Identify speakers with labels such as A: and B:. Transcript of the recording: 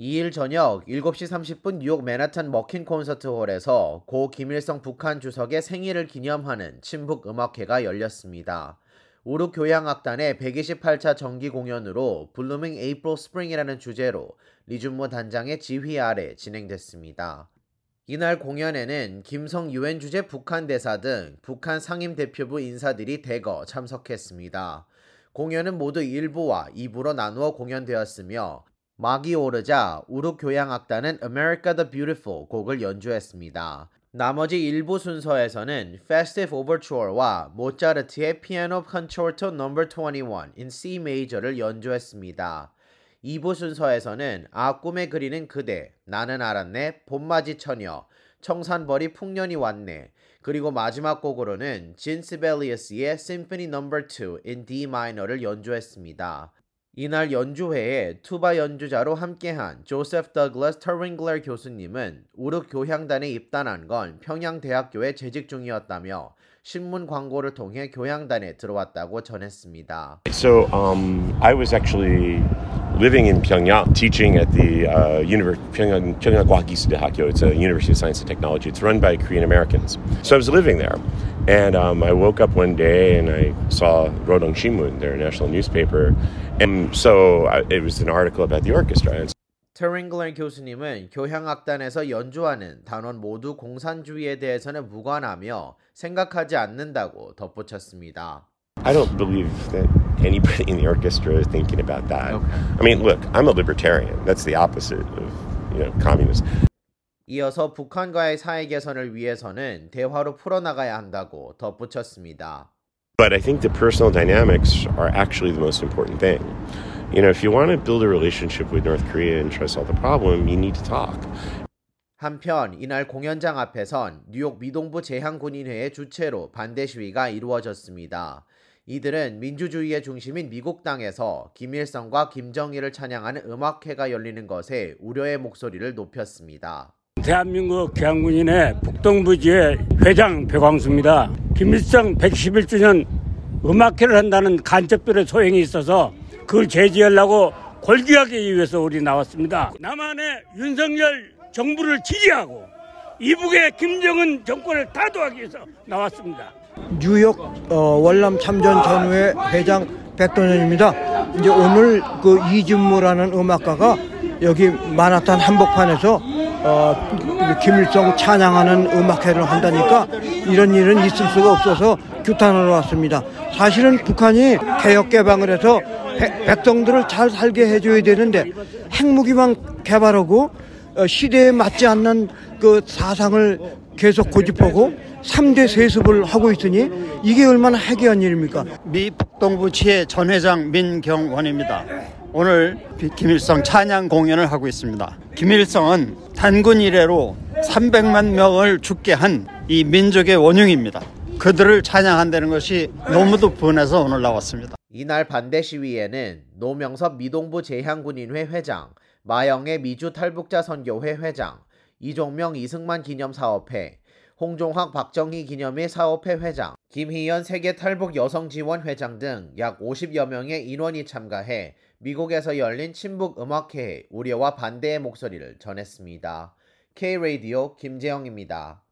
A: 2일 저녁 7시 30분 뉴욕 맨하탄 머킨 콘서트 홀에서 고 김일성 북한 주석의 생일을 기념하는 친북 음악회가 열렸습니다. 우륵 교향악단의 128차 정기 공연으로 Blooming April Spring이라는 주제로 리준모 단장의 지휘 아래 진행됐습니다. 이날 공연에는 김성 유엔 주재 북한 대사 등 북한 상임 대표부 인사들이 대거 참석했습니다. 공연은 모두 1부와 2부로 나누어 공연되었으며 막이 오르자 우르 교향악단은 America the Beautiful 곡을 연주했습니다. 나머지 일부 순서에서는 Festive Overture와 모차르트의 피아노 컨처르토 No. 21 in C Major를 연주했습니다. 2부 순서에서는 아 꿈에 그리는 그대, 나는 알았네, 봄맞이 처녀, 청산벌이 풍년이 왔네, 그리고 마지막 곡으로는 진 시벨리어스의 Symphony No. 2 in D minor를 연주했습니다. 이날 연주회에 투바 연주자로 함께한 조세프 더글러스 터링글러 교수님은 우르 교향단에 입단한 건 평양대학교에 재직 중이었다며 신문 광고를 통해 교향단에 들어왔다고 전했습니다.
B: So um, I was actually living in Pyongyang, teaching at the uh, Univer- Pyongyang, Pyongyang Hakyo. It's a University of Science and Technology. It's run by Korean Americans. So I was living there. And um, I woke up one day and I saw Rodong Shimun, their national newspaper. And so I, it was an article about the orchestra. And
A: 트링글러 교수님은 교향악단에서 연주하는 단원 모두 공산주의에 대해서는 무관하며 생각하지 않는다고 덧붙였습니다.
B: I don't believe that anybody in the orchestra is thinking about that. I mean, look, I'm a libertarian. That's the opposite of, you know, communism.
A: 이어서 북한과의 사이 개선을 위해서는 대화로 풀어나가야 한다고 덧붙였습니다.
B: But I think the personal dynamics are actually the most important thing. You know, if you want to build a relationship with North Korea and try to solve the problem, you need to talk.
A: 한편 이날 공연장 앞에선 뉴욕 미동부 재향군인회의 주최로 반대 시위가 이루어졌습니다. 이들은 민주주의의 중심인 미국 땅에서 김일성과 김정일을 찬양하는 음악회가 열리는 것에 우려의 목소리를 높였습니다.
C: 대한민국 계양군인의 북동부지회 회장 배광수입니다. 김일성 111주년 음악회를 한다는 간접별의 소행이 있어서 그걸 제지하려고 골기하기 위해서 우리 나왔습니다. 남한의 윤석열 정부를 지지하고 이북의 김정은 정권을 타도하기 위해서 나왔습니다.
D: 뉴욕 어, 월남 참전 전후회 회장 백도년입니다. 이제 오늘 그 이준무라는 음악가가 여기 마나탄 한복판에서 어, 김일성 찬양하는 음악회를 한다니까 이런 일은 있을 수가 없어서 규탄하러 왔습니다. 사실은 북한이 개혁 개방을 해서 백- 백성들을 잘 살게 해줘야 되는데 핵무기만 개발하고 어, 시대에 맞지 않는 그 사상을 계속 고집하고 3대 세습을 하고 있으니 이게 얼마나 해괴한 일입니까?
E: 미 북동부치의 전 회장 민경원입니다. 오늘 비- 김일성 찬양 공연을 하고 있습니다. 김일성은 단군 이래로 300만 명을 죽게 한 이 민족의 원흉입니다. 그들을 찬양한다는 것이 너무도 분해서 오늘 나왔습니다.
A: 이날 반대 시위에는 노명섭 미동부 재향군인회 회장, 마영의 미주 탈북자 선교회 회장, 이종명 이승만 기념사업회, 홍종학 박정희 기념일 사업회 회장, 김희연 세계 탈북 여성 지원 회장 등 약 50여 명의 인원이 참가해 미국에서 열린 친북 음악회에 우려와 반대의 목소리를 전했습니다. K 라디오 김재영입니다.